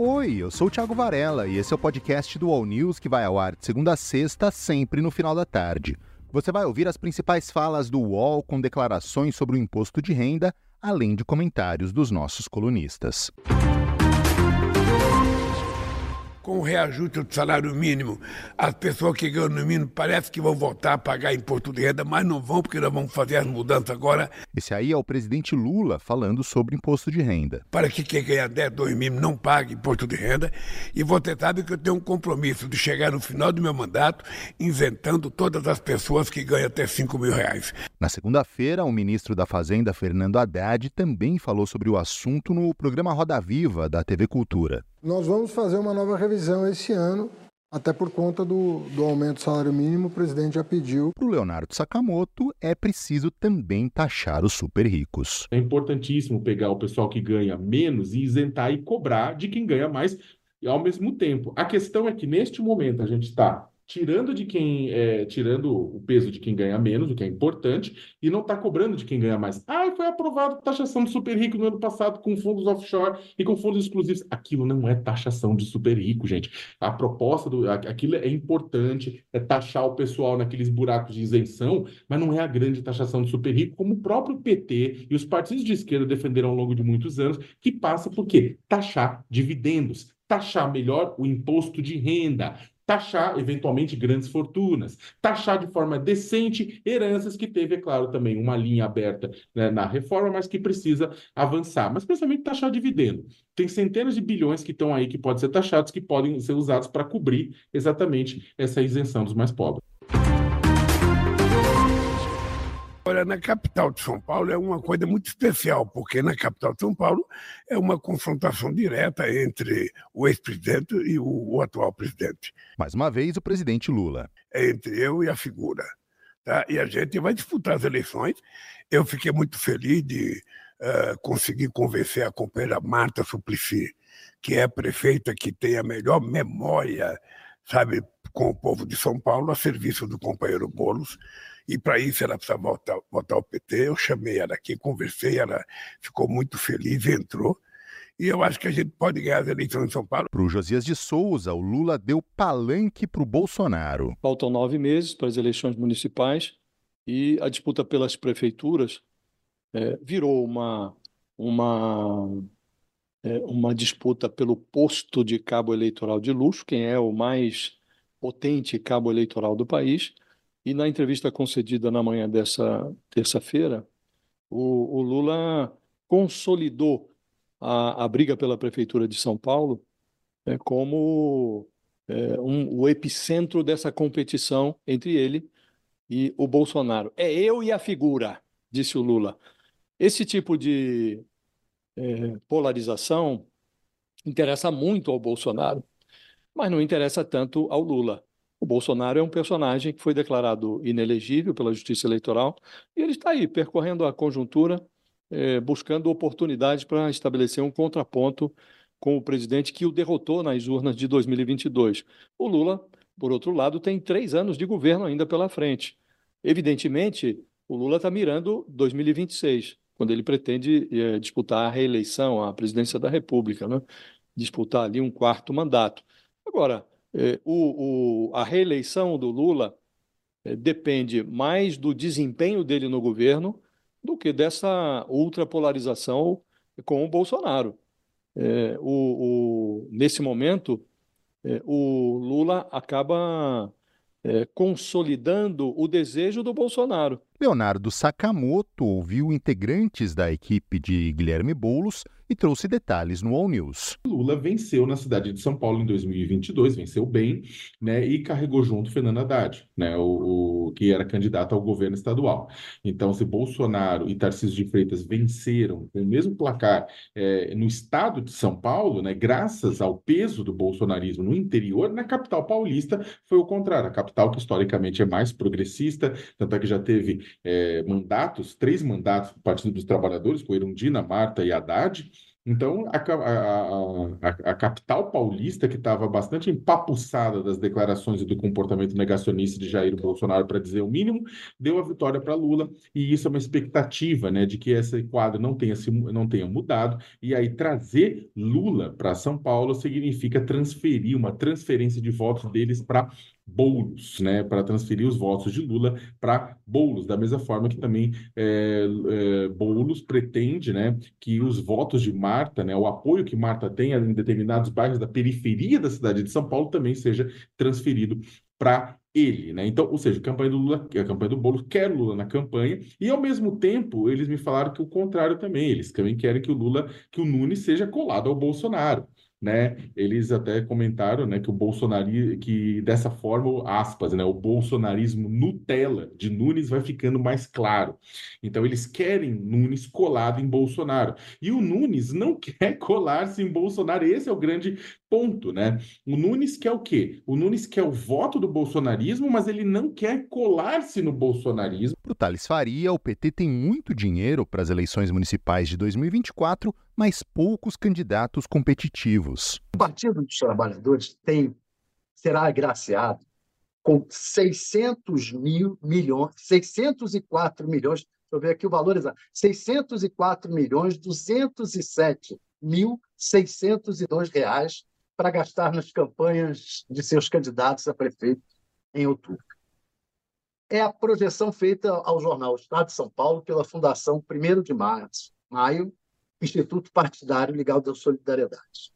Oi, eu sou o Thiago Varela e esse é o podcast do All News que vai ao ar de segunda a sexta, sempre no final da tarde. Você vai ouvir as principais falas do UOL com declarações sobre o imposto de renda, além de comentários dos nossos colunistas com o reajuste do salário mínimo, as pessoas que ganham no mínimo parece que vão voltar a pagar imposto de renda, mas não vão, porque nós vamos fazer as mudanças agora. Esse aí é o presidente Lula falando sobre imposto de renda. Para que quem ganha 10, 2 mil não pague imposto de renda. E você sabe que eu tenho um compromisso de chegar no final do meu mandato isentando todas as pessoas que ganham até 5 mil reais. Na segunda-feira, o ministro da Fazenda, Fernando Haddad, também falou sobre o assunto no programa Roda Viva da TV Cultura. Nós vamos fazer uma nova revisão esse ano, até por conta do, do aumento do salário mínimo, o presidente já pediu. Para o Leonardo Sakamoto, é preciso também taxar os super ricos. É importantíssimo pegar o pessoal que ganha menos e isentar e cobrar de quem ganha mais ao mesmo tempo. A questão é que neste momento a gente está tirando de quem é, tirando o peso de quem ganha menos, o que é importante, e não está cobrando de quem ganha mais. Ah, foi aprovado taxação de super rico no ano passado com fundos offshore e com fundos exclusivos. Aquilo não é taxação de super rico, gente. A proposta do aquilo é importante, é taxar o pessoal naqueles buracos de isenção, mas não é a grande taxação de super rico, como o próprio PT e os partidos de esquerda defenderam ao longo de muitos anos, que passa por quê? Taxar dividendos, taxar melhor o imposto de renda, taxar eventualmente grandes fortunas, taxar de forma decente heranças que teve, é claro, também uma linha aberta né, na reforma, mas que precisa avançar, mas principalmente taxar dividendo. Tem centenas de bilhões que estão aí que podem ser taxados, que podem ser usados para cobrir exatamente essa isenção dos mais pobres. Olha, na capital de São Paulo é uma coisa muito especial, porque na capital de São Paulo é uma confrontação direta entre o ex-presidente e o, o, atual presidente. Mais uma vez, o presidente Lula. É entre eu e a figura. Tá? E a gente vai disputar as eleições. Eu fiquei muito feliz de uh, conseguir convencer a companheira Marta Suplicy, que é a prefeita que tem a melhor memória, sabe, com o povo de São Paulo, a serviço do companheiro Bolos e para isso ela precisa votar, votar o PT. Eu chamei ela aqui, conversei, ela ficou muito feliz, entrou. E eu acho que a gente pode ganhar as eleições em São Paulo. Para o Josias de Souza, o Lula deu palanque para o Bolsonaro. Faltam nove meses para as eleições municipais e a disputa pelas prefeituras é, virou uma, uma, é, uma disputa pelo posto de cabo eleitoral de luxo, quem é o mais potente cabo eleitoral do país. E na entrevista concedida na manhã dessa terça-feira, o, o, Lula consolidou a, a, briga pela Prefeitura de São Paulo é, como é, um, o epicentro dessa competição entre ele e o Bolsonaro. É eu e a figura, disse o Lula. Esse tipo de é, polarização interessa muito ao Bolsonaro, mas não interessa tanto ao Lula. O Bolsonaro é um personagem que foi declarado inelegível pela Justiça Eleitoral e ele está aí percorrendo a conjuntura, eh, buscando oportunidades para estabelecer um contraponto com o presidente que o derrotou nas urnas de 2022. O Lula, por outro lado, tem três anos de governo ainda pela frente. Evidentemente, o Lula está mirando 2026, quando ele pretende eh, disputar a reeleição à presidência da República, né? disputar ali um quarto mandato. Agora, é, o, o, a reeleição do Lula é, depende mais do desempenho dele no governo do que dessa ultrapolarização com o Bolsonaro. É, o, o, nesse momento, o Lula acaba consolidando o desejo do Bolsonaro. Leonardo Sakamoto ouviu integrantes da equipe de Guilherme Boulos e trouxe detalhes no All News. Lula venceu na cidade de São Paulo em 2022, venceu bem, né, e carregou junto Fernando Haddad, né, o, o que era candidato ao governo estadual. Então, se Bolsonaro e Tarcísio de Freitas venceram o mesmo placar é, no estado de São Paulo, né, graças ao peso do bolsonarismo no interior, na capital paulista foi o contrário. A capital que historicamente é mais progressista, tanto é que já teve é, mandatos, três mandatos do Partido dos Trabalhadores, com Erundina, Marta e Haddad, Então, a, a, a, a capital paulista, que estava bastante empapuçada das declarações e do comportamento negacionista de Jair Bolsonaro, para dizer o mínimo, deu a vitória para Lula, e isso é uma expectativa né, de que esse quadro não tenha, se, não tenha mudado, e aí trazer Lula para São Paulo significa transferir, uma transferência de votos deles para Boulos, né, para transferir os votos de Lula para Boulos, da mesma forma que também é, é, Boulos pretende, né, que os votos de Marta, né, o apoio que Marta tem em determinados bairros da periferia da cidade de São Paulo também seja transferido para ele, né? Então, ou seja, a campanha do Lula, a campanha do Boulos quer Lula na campanha e ao mesmo tempo eles me falaram que o contrário também, eles também querem que o Lula, que o Nunes seja colado ao Bolsonaro né? Eles até comentaram, né, que o bolsonarismo, que dessa forma, aspas, né, o bolsonarismo Nutella de Nunes vai ficando mais claro. Então eles querem Nunes colado em Bolsonaro. E o Nunes não quer colar-se em Bolsonaro. Esse é o grande ponto, né? O Nunes quer o quê? O Nunes quer o voto do bolsonarismo, mas ele não quer colar-se no bolsonarismo. Para o Thales Faria, o PT tem muito dinheiro para as eleições municipais de 2024, mas poucos candidatos competitivos. O Partido dos Trabalhadores tem será agraciado com 600 mil milhões, 604 milhões, deixa eu ver aqui o valor exato, 604 milhões 207 mil 602 reais para gastar nas campanhas de seus candidatos a prefeito em outubro. É a projeção feita ao jornal Estado de São Paulo pela Fundação 1 de março, maio, Instituto Partidário Ligado à Solidariedade.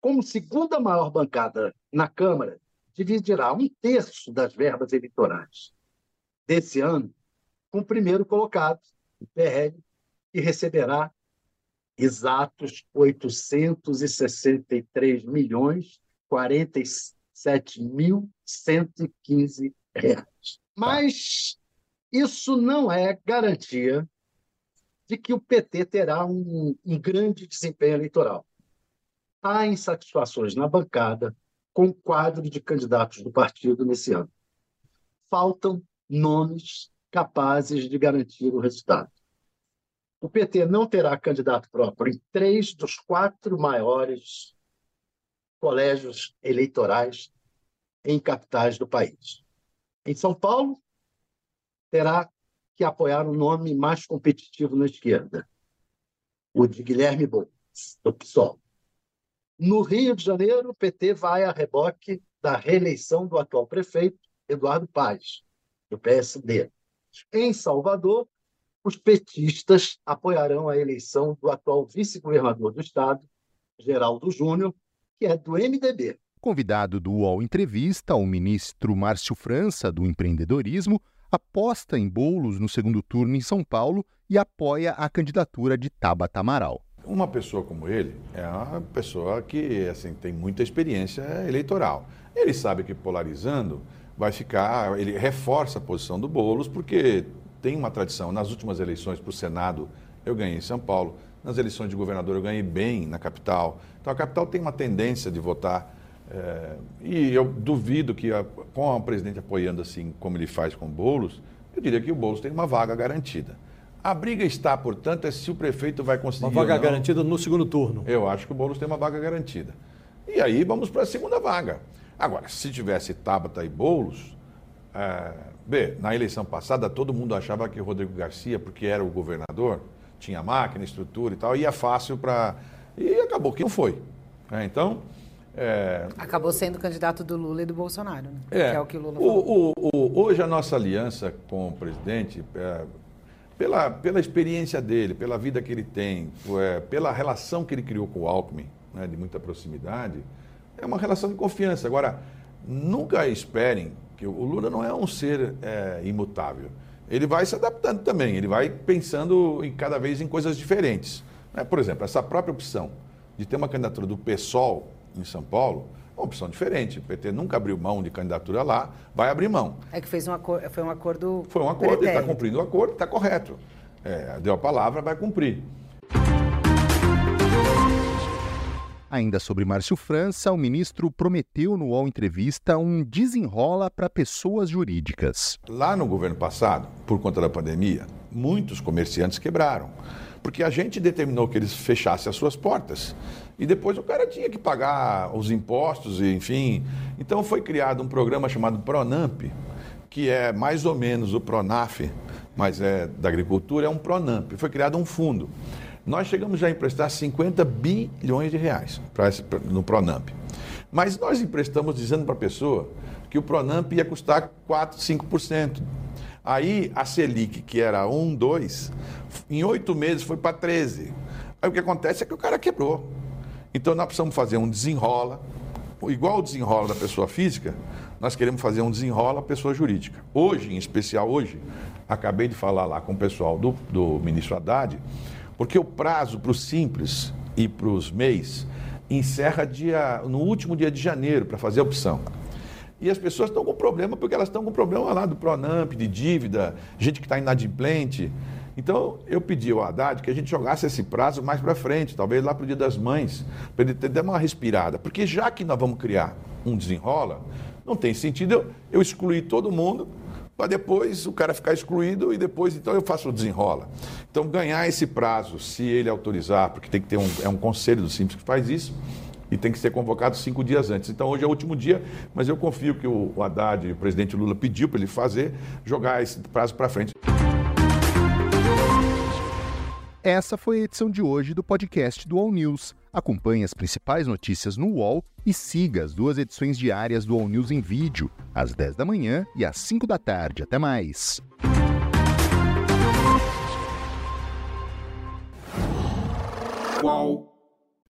Como segunda maior bancada na Câmara, dividirá um terço das verbas eleitorais desse ano com o primeiro colocado, o PL, que receberá exatos 863 milhões 47 mil 115 reais. Mas isso não é garantia de que o PT terá um, um grande desempenho eleitoral. Há insatisfações na bancada com o quadro de candidatos do partido nesse ano. Faltam nomes capazes de garantir o resultado o PT não terá candidato próprio em três dos quatro maiores colégios eleitorais em capitais do país. Em São Paulo, terá que apoiar o nome mais competitivo na esquerda, o de Guilherme Boulos, do PSOL. No Rio de Janeiro, o PT vai a reboque da reeleição do atual prefeito, Eduardo Paz, do PSD. Em Salvador, os petistas apoiarão a eleição do atual vice-governador do estado, Geraldo Júnior, que é do MDB. Convidado do UOL Entrevista, o ministro Márcio França, do empreendedorismo, aposta em bolos no segundo turno em São Paulo e apoia a candidatura de Tabata Amaral. Uma pessoa como ele é uma pessoa que assim, tem muita experiência eleitoral. Ele sabe que polarizando vai ficar, ele reforça a posição do Bolos, porque tem uma tradição. Nas últimas eleições para o Senado, eu ganhei em São Paulo. Nas eleições de governador, eu ganhei bem na capital. Então, a capital tem uma tendência de votar. É, e eu duvido que, a, com o presidente apoiando assim como ele faz com o Boulos, eu diria que o Boulos tem uma vaga garantida. A briga está, portanto, é se o prefeito vai conseguir. Uma vaga garantida no segundo turno. Eu acho que o Boulos tem uma vaga garantida. E aí vamos para a segunda vaga. Agora, se tivesse Tabata e Boulos, é, B, na eleição passada, todo mundo achava que o Rodrigo Garcia, porque era o governador, tinha máquina, estrutura e tal, ia fácil para. E acabou que não foi. É, então. É... Acabou sendo candidato do Lula e do Bolsonaro, né? É, que é o que o Lula falou. O, o, hoje a nossa aliança com o presidente, é, pela, pela experiência dele, pela vida que ele tem, é, pela relação que ele criou com o Alckmin, né, de muita proximidade, é uma relação de confiança. Agora, nunca esperem que o Lula não é um ser é, imutável. Ele vai se adaptando também, ele vai pensando em cada vez em coisas diferentes. Né? Por exemplo, essa própria opção de ter uma candidatura do PSOL em São Paulo, é uma opção diferente. O PT nunca abriu mão de candidatura lá, vai abrir mão. É que fez um acordo, foi um acordo. Foi um acordo, ele está cumprindo o acordo, está correto. É, deu a palavra, vai cumprir. Ainda sobre Márcio França, o ministro prometeu no UOL Entrevista um desenrola para pessoas jurídicas. Lá no governo passado, por conta da pandemia, muitos comerciantes quebraram. Porque a gente determinou que eles fechassem as suas portas e depois o cara tinha que pagar os impostos, enfim. Então foi criado um programa chamado Pronamp, que é mais ou menos o Pronaf, mas é da agricultura, é um Pronamp. Foi criado um fundo. Nós chegamos já a emprestar 50 bilhões de reais esse, no Pronamp. Mas nós emprestamos dizendo para a pessoa que o Pronamp ia custar 4, 5%. Aí a Selic, que era 1, 2, em oito meses foi para 13. Aí o que acontece é que o cara quebrou. Então nós precisamos fazer um desenrola, igual o desenrola da pessoa física, nós queremos fazer um desenrola pessoa jurídica. Hoje, em especial hoje, acabei de falar lá com o pessoal do, do ministro Haddad, porque o prazo para os simples e para os MEIs encerra dia, no último dia de janeiro para fazer a opção. E as pessoas estão com problema porque elas estão com problema lá do Pronamp, de dívida, gente que está inadimplente. Então, eu pedi ao Haddad que a gente jogasse esse prazo mais para frente, talvez lá para o Dia das Mães, para ele ter uma respirada. Porque já que nós vamos criar um desenrola, não tem sentido eu, eu excluir todo mundo para depois o cara ficar excluído e depois então eu faço o desenrola. Então, ganhar esse prazo, se ele autorizar, porque tem que ter um, é um conselho do Simples que faz isso, e tem que ser convocado cinco dias antes. Então hoje é o último dia, mas eu confio que o Haddad, o presidente Lula, pediu para ele fazer, jogar esse prazo para frente. Essa foi a edição de hoje do podcast do All News. Acompanhe as principais notícias no UOL e siga as duas edições diárias do All News em vídeo, às 10 da manhã e às 5 da tarde. Até mais. Qual?